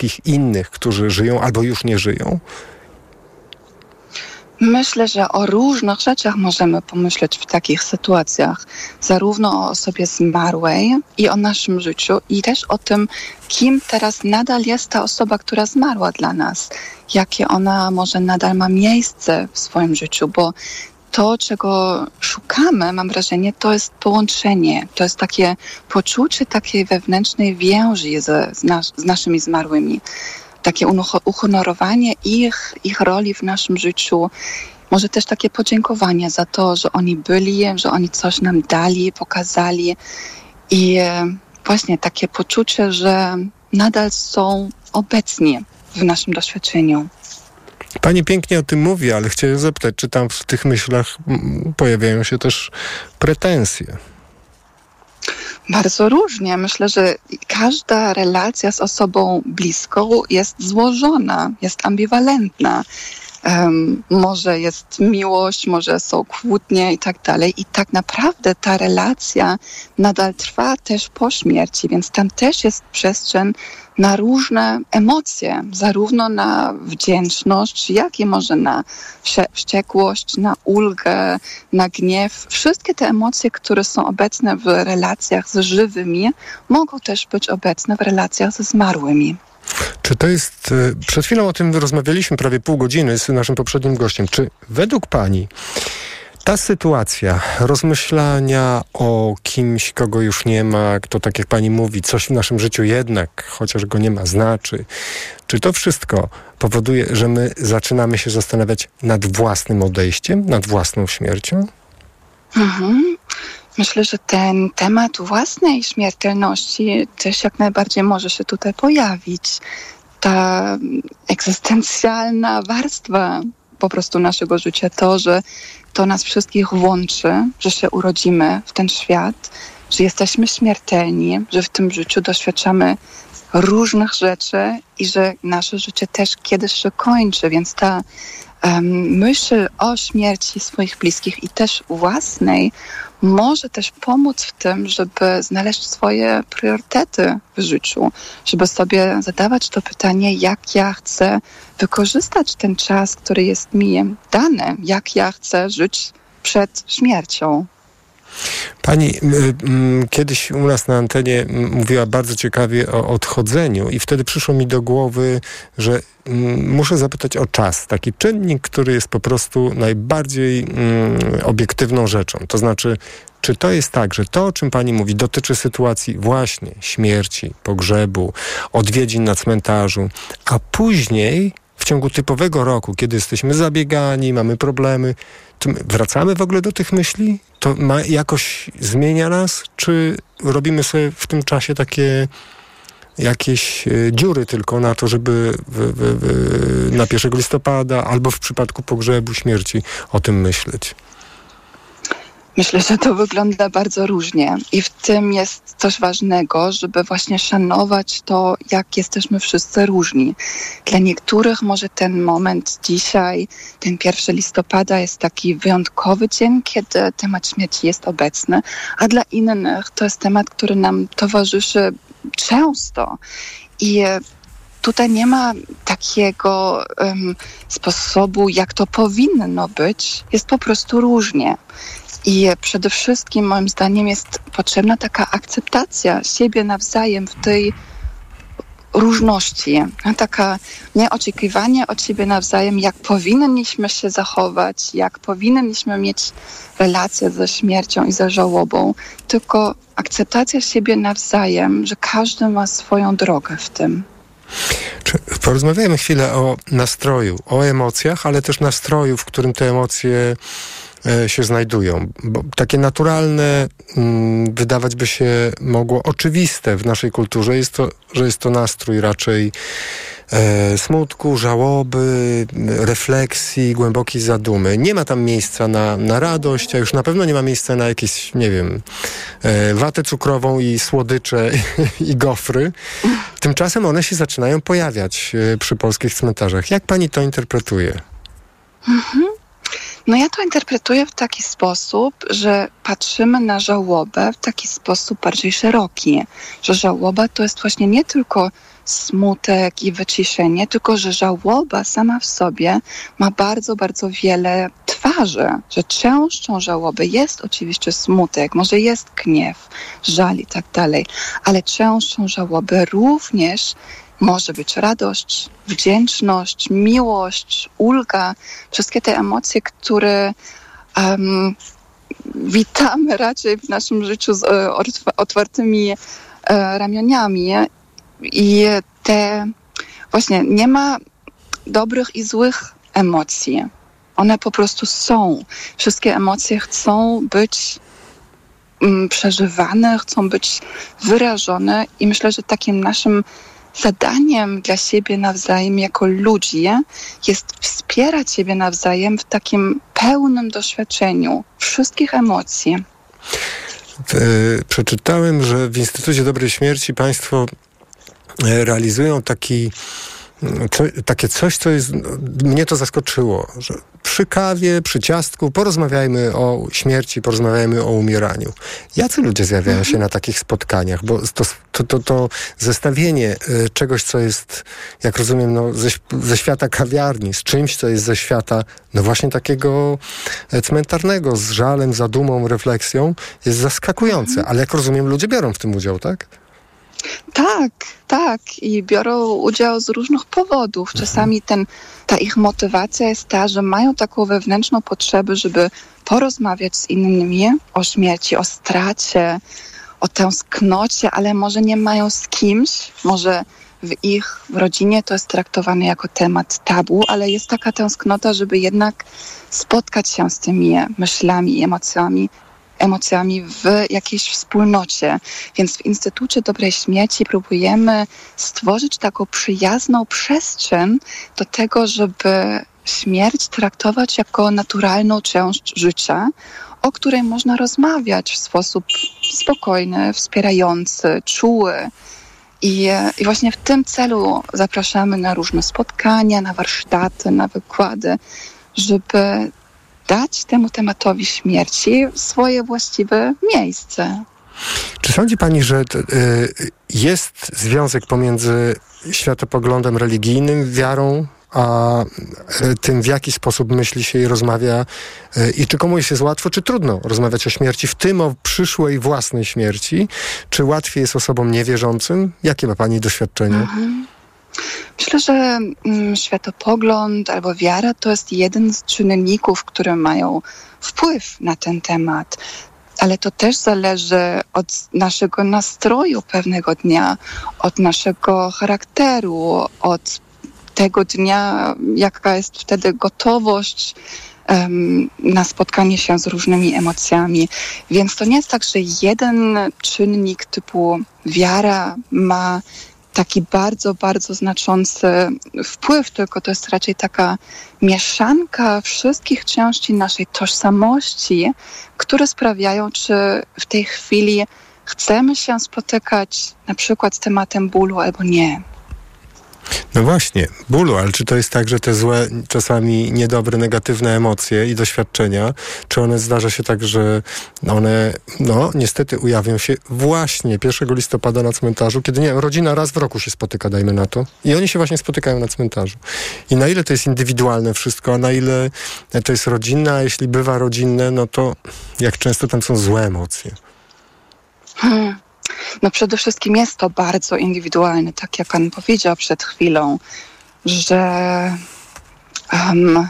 wszystkich innych, którzy żyją albo już nie żyją? Myślę, że o różnych rzeczach możemy pomyśleć w takich sytuacjach, zarówno o osobie zmarłej i o naszym życiu, i też o tym, kim teraz nadal jest ta osoba, która zmarła dla nas, jakie ona może nadal ma miejsce w swoim życiu, bo to, czego szukamy, mam wrażenie, to jest połączenie, to jest takie poczucie takiej wewnętrznej więzi z, nas, z naszymi zmarłymi takie uhonorowanie ich, ich roli w naszym życiu. Może też takie podziękowanie za to, że oni byli, że oni coś nam dali, pokazali. I e, właśnie takie poczucie, że nadal są obecni w naszym doświadczeniu. Pani pięknie o tym mówi, ale chciałem zapytać, czy tam w tych myślach pojawiają się też pretensje? Bardzo różnie. Myślę, że każda relacja z osobą bliską jest złożona, jest ambiwalentna. Um, może jest miłość, może są kłótnie i tak dalej. I tak naprawdę ta relacja nadal trwa też po śmierci, więc tam też jest przestrzeń na różne emocje, zarówno na wdzięczność, jak i może na wściekłość, na ulgę, na gniew. Wszystkie te emocje, które są obecne w relacjach z żywymi, mogą też być obecne w relacjach ze zmarłymi. Czy to jest, e, przed chwilą o tym rozmawialiśmy prawie pół godziny z naszym poprzednim gościem. Czy według Pani ta sytuacja rozmyślania o kimś, kogo już nie ma, kto tak jak pani mówi, coś w naszym życiu jednak, chociaż go nie ma, znaczy, czy to wszystko powoduje, że my zaczynamy się zastanawiać nad własnym odejściem, nad własną śmiercią? Mhm. Myślę, że ten temat własnej śmiertelności też jak najbardziej może się tutaj pojawić. Ta egzystencjalna warstwa po prostu naszego życia, to, że to nas wszystkich łączy, że się urodzimy w ten świat, że jesteśmy śmiertelni, że w tym życiu doświadczamy różnych rzeczy i że nasze życie też kiedyś się kończy, więc ta um, myśl o śmierci swoich bliskich i też własnej może też pomóc w tym, żeby znaleźć swoje priorytety w życiu, żeby sobie zadawać to pytanie, jak ja chcę wykorzystać ten czas, który jest mi dany, jak ja chcę żyć przed śmiercią. Pani kiedyś u nas na antenie mówiła bardzo ciekawie o odchodzeniu i wtedy przyszło mi do głowy, że muszę zapytać o czas. Taki czynnik, który jest po prostu najbardziej obiektywną rzeczą. To znaczy, czy to jest tak, że to, o czym pani mówi, dotyczy sytuacji właśnie śmierci, pogrzebu, odwiedzin na cmentarzu, a później ciągu typowego roku, kiedy jesteśmy zabiegani, mamy problemy, wracamy w ogóle do tych myśli? To ma, jakoś zmienia nas? Czy robimy sobie w tym czasie takie jakieś e, dziury tylko na to, żeby w, w, w, na 1 listopada albo w przypadku pogrzebu, śmierci o tym myśleć? Myślę, że to wygląda bardzo różnie i w tym jest coś ważnego, żeby właśnie szanować to, jak jesteśmy wszyscy różni. Dla niektórych może ten moment dzisiaj, ten 1 listopada jest taki wyjątkowy dzień, kiedy temat śmierci jest obecny, a dla innych to jest temat, który nam towarzyszy często. I tutaj nie ma takiego um, sposobu, jak to powinno być. Jest po prostu różnie. I przede wszystkim moim zdaniem jest potrzebna taka akceptacja siebie nawzajem w tej różności, taka nieoczekiwanie od siebie nawzajem, jak powinniśmy się zachować, jak powinniśmy mieć relacje ze śmiercią i ze żałobą, tylko akceptacja siebie nawzajem, że każdy ma swoją drogę w tym. Porozmawiajmy chwilę o nastroju, o emocjach, ale też nastroju, w którym te emocje się znajdują. Bo takie naturalne, mm, wydawać by się mogło oczywiste w naszej kulturze jest to, że jest to nastrój raczej e, smutku, żałoby, refleksji, głębokiej zadumy. Nie ma tam miejsca na, na radość, a już na pewno nie ma miejsca na jakieś, nie wiem, e, watę cukrową i słodycze i gofry. Tymczasem one się zaczynają pojawiać e, przy polskich cmentarzach. Jak pani to interpretuje? Mhm. No ja to interpretuję w taki sposób, że patrzymy na żałobę w taki sposób bardziej szeroki, że żałoba to jest właśnie nie tylko smutek i wyciszenie, tylko że żałoba sama w sobie ma bardzo, bardzo wiele twarzy, że częścią żałoby jest oczywiście smutek, może jest gniew, żal i tak dalej, ale częścią żałoby również może być radość, wdzięczność, miłość, ulga, wszystkie te emocje, które um, witamy raczej w naszym życiu z e, otwartymi e, ramionami. I te właśnie nie ma dobrych i złych emocji. One po prostu są. Wszystkie emocje chcą być mm, przeżywane, chcą być wyrażone i myślę, że takim naszym zadaniem dla siebie nawzajem jako ludzi jest wspierać siebie nawzajem w takim pełnym doświadczeniu wszystkich emocji. Przeczytałem, że w Instytucie Dobrej Śmierci Państwo e, realizują taki co, takie coś, co jest, mnie to zaskoczyło, że przy kawie, przy ciastku porozmawiajmy o śmierci, porozmawiajmy o umieraniu. Jacy ludzie zjawiają się na takich spotkaniach? Bo to, to, to, to zestawienie y, czegoś, co jest, jak rozumiem, no, ze, ze świata kawiarni, z czymś, co jest ze świata, no właśnie takiego e, cmentarnego, z żalem, zadumą, refleksją, jest zaskakujące. Mhm. Ale jak rozumiem, ludzie biorą w tym udział, tak? Tak, tak. I biorą udział z różnych powodów. Czasami ten, ta ich motywacja jest ta, że mają taką wewnętrzną potrzebę, żeby porozmawiać z innymi o śmierci, o stracie, o tęsknocie, ale może nie mają z kimś, może w ich w rodzinie to jest traktowane jako temat tabu, ale jest taka tęsknota, żeby jednak spotkać się z tymi myślami i emocjami emocjami w jakiejś wspólnocie. Więc w Instytucie Dobrej Śmierci próbujemy stworzyć taką przyjazną przestrzeń do tego, żeby śmierć traktować jako naturalną część życia, o której można rozmawiać w sposób spokojny, wspierający, czuły. I, I, właśnie w tym celu zapraszamy na różne spotkania, na warsztaty, na wykłady, żeby dać temu tematowi śmierci swoje właściwe miejsce. Czy sądzi Pani, że y, jest związek pomiędzy światopoglądem religijnym, wiarą, a y, tym, w jaki sposób myśli się i rozmawia y, i czy komuś jest łatwo, czy trudno rozmawiać o śmierci, w tym o przyszłej własnej śmierci? Czy łatwiej jest osobom niewierzącym? Jakie ma Pani doświadczenie? Mhm. Myślę, że mm, światopogląd albo wiara to jest jeden z czynników, które mają wpływ na ten temat. Ale to też zależy od naszego nastroju pewnego dnia, od naszego charakteru, od tego dnia, jaka jest wtedy gotowość um, na spotkanie się z różnymi emocjami. Więc to nie jest tak, że jeden czynnik typu wiara ma taki bardzo, bardzo znaczący wpływ, tylko to jest raczej taka mieszanka wszystkich części naszej tożsamości, które sprawiają, czy w tej chwili chcemy się spotykać na przykład z tematem bólu albo nie. No właśnie, bólu, ale czy to jest tak, że te złe, czasami niedobre, negatywne emocje i doświadczenia, czy one zdarza się tak, że one, no niestety ujawnią się właśnie 1 listopada na cmentarzu, kiedy, nie wiem, rodzina raz w roku się spotyka, dajmy na to, i oni się właśnie spotykają na cmentarzu. I na ile to jest indywidualne wszystko, a na ile to jest rodzinne, a jeśli bywa rodzinne, no to jak często tam są złe emocje. Hmm. No przede wszystkim jest to bardzo indywidualne, tak jak pan powiedział przed chwilą, że um,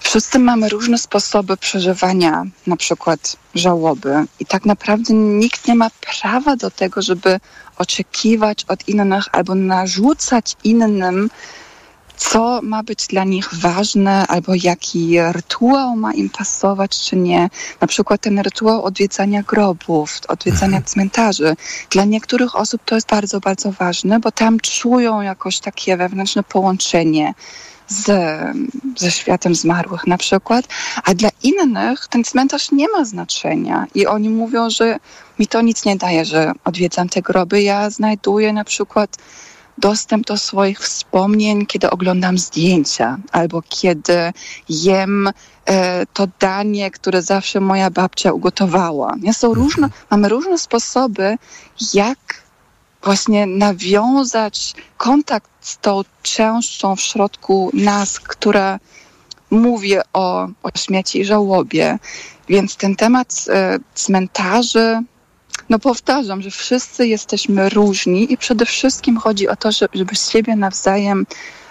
wszyscy mamy różne sposoby przeżywania na przykład żałoby. I tak naprawdę nikt nie ma prawa do tego, żeby oczekiwać od innych albo narzucać innym co ma być dla nich ważne, albo jaki rytuał ma im pasować, czy nie. Na przykład ten rytuał odwiedzania grobów, odwiedzania mhm. cmentarzy. Dla niektórych osób to jest bardzo, bardzo ważne, bo tam czują jakoś takie wewnętrzne połączenie z, ze światem zmarłych na przykład, a dla innych ten cmentarz nie ma znaczenia i oni mówią, że mi to nic nie daje, że odwiedzam te groby. Ja znajduję na przykład dostęp do swoich wspomnień, kiedy oglądam zdjęcia albo kiedy jem e, to danie, które zawsze moja babcia ugotowała. Nie? Są Mhm. różne, mamy różne sposoby, jak właśnie nawiązać kontakt z tą częścią w środku nas, która mówi o, o śmieci i żałobie. Więc ten temat e, cmentarzy, no powtarzam, że wszyscy jesteśmy różni i przede wszystkim chodzi o to, żeby, siebie nawzajem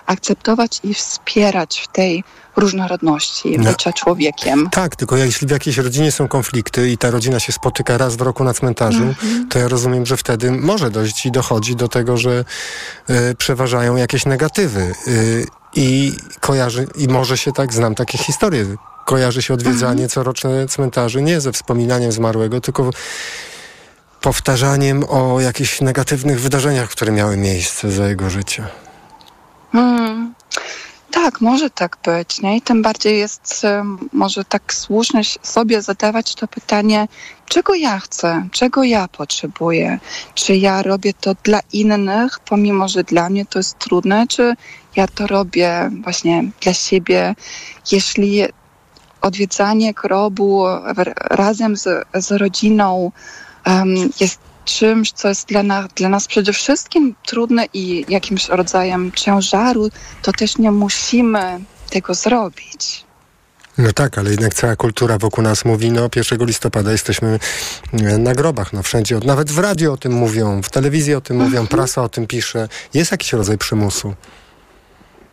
akceptować i wspierać w tej różnorodności, No. bycia człowiekiem. Tak, tylko jeśli w jakiejś rodzinie są konflikty i ta rodzina się spotyka raz w roku na cmentarzu, Mhm. to ja rozumiem, że wtedy może dojść i dochodzi do tego, że y, przeważają jakieś negatywy. Y, I kojarzy, i może się tak, znam takie historie, kojarzy się odwiedzanie Mhm. coroczne cmentarzy nie ze wspominaniem zmarłego, tylko powtarzaniem o jakichś negatywnych wydarzeniach, które miały miejsce za jego życia. Hmm. Tak, może tak być. Nie? I tym bardziej jest może tak słuszne sobie zadawać to pytanie, czego ja chcę, czego ja potrzebuję. Czy ja robię to dla innych, pomimo że dla mnie to jest trudne, czy ja to robię właśnie dla siebie. Jeśli odwiedzanie grobu razem z, z rodziną jest czymś, co jest dla, na, dla nas przede wszystkim trudne i jakimś rodzajem ciężaru, to też nie musimy tego zrobić. No tak, ale jednak cała kultura wokół nas mówi, no 1 listopada jesteśmy e, na grobach, no wszędzie, nawet w radio o tym mówią, w telewizji o tym mówią, prasa o tym pisze. Jest jakiś rodzaj przymusu.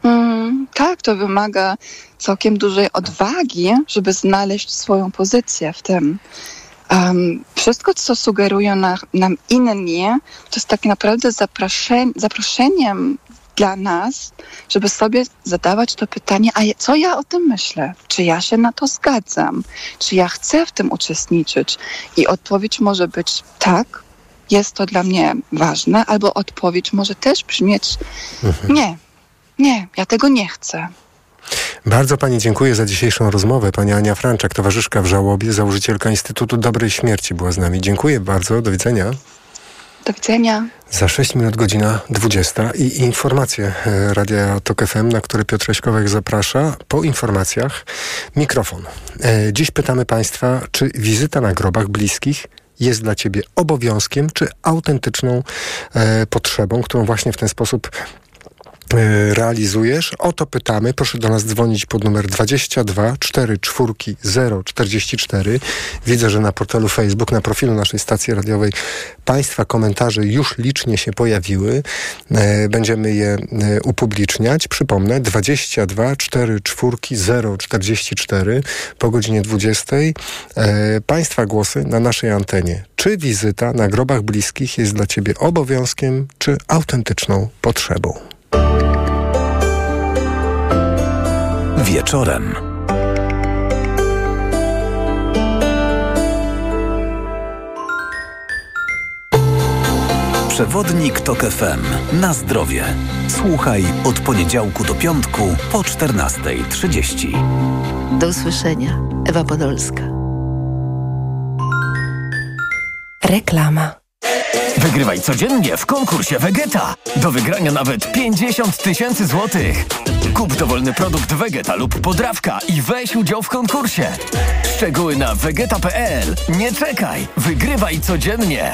Mm, tak, to wymaga całkiem dużej odwagi, żeby znaleźć swoją pozycję w tym. Um, wszystko, co sugerują na, nam inni, to jest tak naprawdę zaproszeń, zaproszeniem dla nas, żeby sobie zadawać to pytanie, a co ja o tym myślę? Czy ja się na to zgadzam? Czy ja chcę w tym uczestniczyć? I odpowiedź może być tak, jest to dla mnie ważne, albo odpowiedź może też brzmieć nie, nie, ja tego nie chcę. Bardzo Pani dziękuję za dzisiejszą rozmowę. Pani Ania Franczak, towarzyszka w żałobie, założycielka Instytutu Dobrej Śmierci była z nami. Dziękuję bardzo, do widzenia. Do widzenia. Za 6 minut godzina 20 i informacje e, Radia Tok FM, na które Piotr Śkowek zaprasza. Po informacjach mikrofon. E, Dziś pytamy Państwa, czy wizyta na grobach bliskich jest dla Ciebie obowiązkiem, czy autentyczną e, potrzebą, którą właśnie w ten sposób realizujesz? O to pytamy. Proszę do nas dzwonić pod numer 22 44 044. Widzę, że na portalu Facebook, na profilu naszej stacji radiowej Państwa komentarze już licznie się pojawiły. E, Będziemy je e, upubliczniać. Przypomnę, 22 44 044 po godzinie 20. E, Państwa głosy na naszej antenie. Czy wizyta na grobach bliskich jest dla Ciebie obowiązkiem, czy autentyczną potrzebą? Wieczorem. Przewodnik TOK FM. Na zdrowie. Słuchaj od poniedziałku do piątku po 14.30. Do usłyszenia. Ewa Podolska. Reklama. Wygrywaj codziennie w konkursie Vegeta. Do wygrania nawet 50 tysięcy złotych. Kup dowolny produkt Vegeta lub podrawka i weź udział w konkursie. Szczegóły na vegeta.pl. Nie czekaj, wygrywaj codziennie.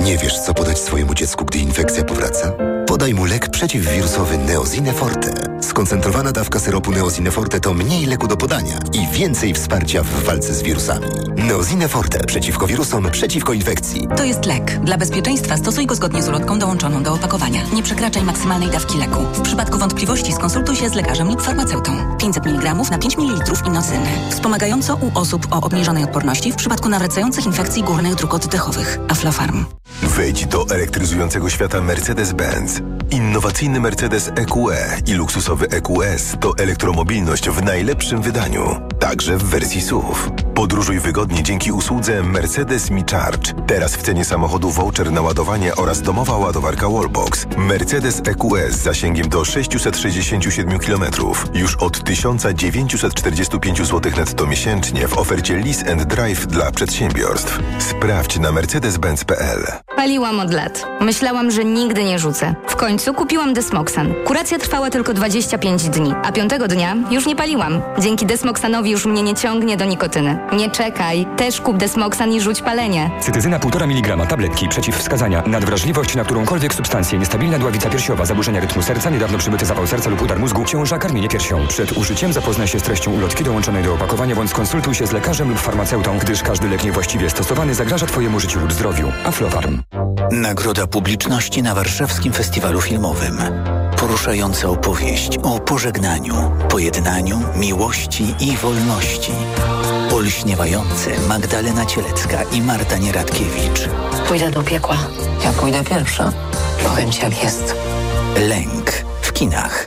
Nie wiesz, co podać swojemu dziecku, gdy infekcja powraca? Podaj mu lek przeciwwirusowy Neozine Forte. Skoncentrowana dawka syropu Neozine Forte to mniej leku do podania i więcej wsparcia w walce z wirusami. Neozine Forte przeciwko wirusom, przeciwko infekcji. To jest lek. Dla bezpieczeństwa stosuj go zgodnie z ulotką dołączoną do opakowania. Nie przekraczaj maksymalnej dawki leku. W przypadku wątpliwości skonsultuj się z lekarzem lub farmaceutą. 500 mg na 5 ml inocyny. Wspomagająco u osób o obniżonej odporności w przypadku nawracających infekcji górnych dróg oddechowych. Aflofarm. Wejdź do elektryzującego świata Mercedes-Benz. Innowacyjny Mercedes EQE i luksusowy EQS to elektromobilność w najlepszym wydaniu, także w wersji SUV. Podróżuj wygodnie dzięki usłudze Mercedes Me Charge. Teraz w cenie samochodu voucher na ładowanie oraz domowa ładowarka Wallbox. Mercedes EQS z zasięgiem do 667 km. Już od 1945 zł netto miesięcznie w ofercie Lease and Drive dla przedsiębiorstw. Sprawdź na mercedes-benz.pl. Paliłam od lat. Myślałam, że nigdy nie rzucę. W końcu kupiłam Desmoxan. Kuracja trwała tylko 25 dni, a piątego dnia już nie paliłam. Dzięki Desmoxanowi już mnie nie ciągnie do nikotyny. Nie czekaj, też kup Desmoxan i rzuć palenie. Cytyzyna 1,5 mg tabletki przeciwwskazania. Nadwrażliwość na którąkolwiek substancję. Niestabilna dławica piersiowa. Zaburzenia rytmu serca. Niedawno przybyty zapał serca lub udar mózgu. Ciąża. Karmienie piersią. Przed użyciem zapoznaj się z treścią ulotki dołączonej do opakowania bądź skonsultuj się z lekarzem lub farmaceutą, gdyż każdy lek niewłaściwie stosowany zagraża Twojemu życiu lub zdrowiu. Aflofarm. Nagroda publiczności na Warszawskim Festiwalu Filmowym. Poruszająca opowieść o pożegnaniu, pojednaniu, miłości i wolności. Olśniewający Magdalena Cielecka i Marta Nieradkiewicz. Pójdę do piekła. Ja pójdę pierwsza. Powiem ci jak jest. Lęk w kinach.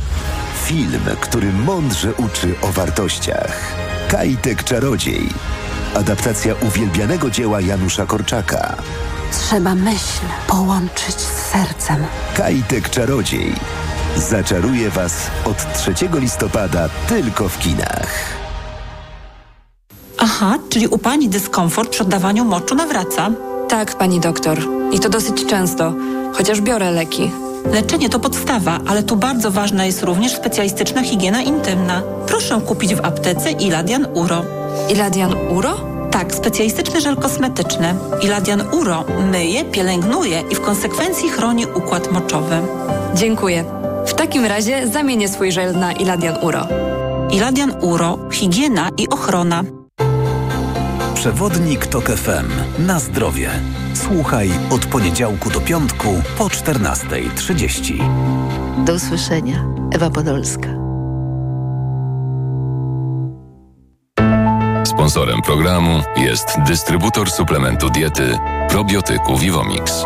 Film, który mądrze uczy o wartościach. Kajtek Czarodziej. Adaptacja uwielbianego dzieła Janusza Korczaka. Trzeba myśl połączyć z sercem. Kajtek Czarodziej. Zaczaruje Was od 3 listopada tylko w kinach. Aha, czyli u pani dyskomfort przy oddawaniu moczu nawraca? Tak, pani doktor. I to dosyć często, chociaż biorę leki. Leczenie to podstawa, ale tu bardzo ważna jest również specjalistyczna higiena intymna. Proszę kupić w aptece Iladian Uro. Iladian Uro? Tak, specjalistyczny żel kosmetyczny. Iladian Uro myje, pielęgnuje i w konsekwencji chroni układ moczowy. Dziękuję. W takim razie zamienię swój żel na Iladian Uro. Iladian Uro, higiena i ochrona. Przewodnik TOK FM. Na zdrowie. Słuchaj od poniedziałku do piątku po 14.30. Do usłyszenia. Ewa Podolska. Sponsorem programu jest dystrybutor suplementu diety probiotyku Vivomix.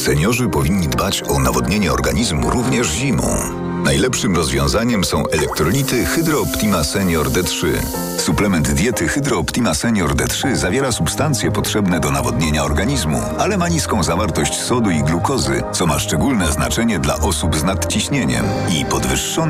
Seniorzy powinni dbać o nawodnienie organizmu również zimą. Najlepszym rozwiązaniem są elektrolity Hydro Optima Senior D3. Suplement diety Hydro Optima Senior D3 zawiera substancje potrzebne do nawodnienia organizmu, ale ma niską zawartość sodu i glukozy, co ma szczególne znaczenie dla osób z nadciśnieniem i podwyższonym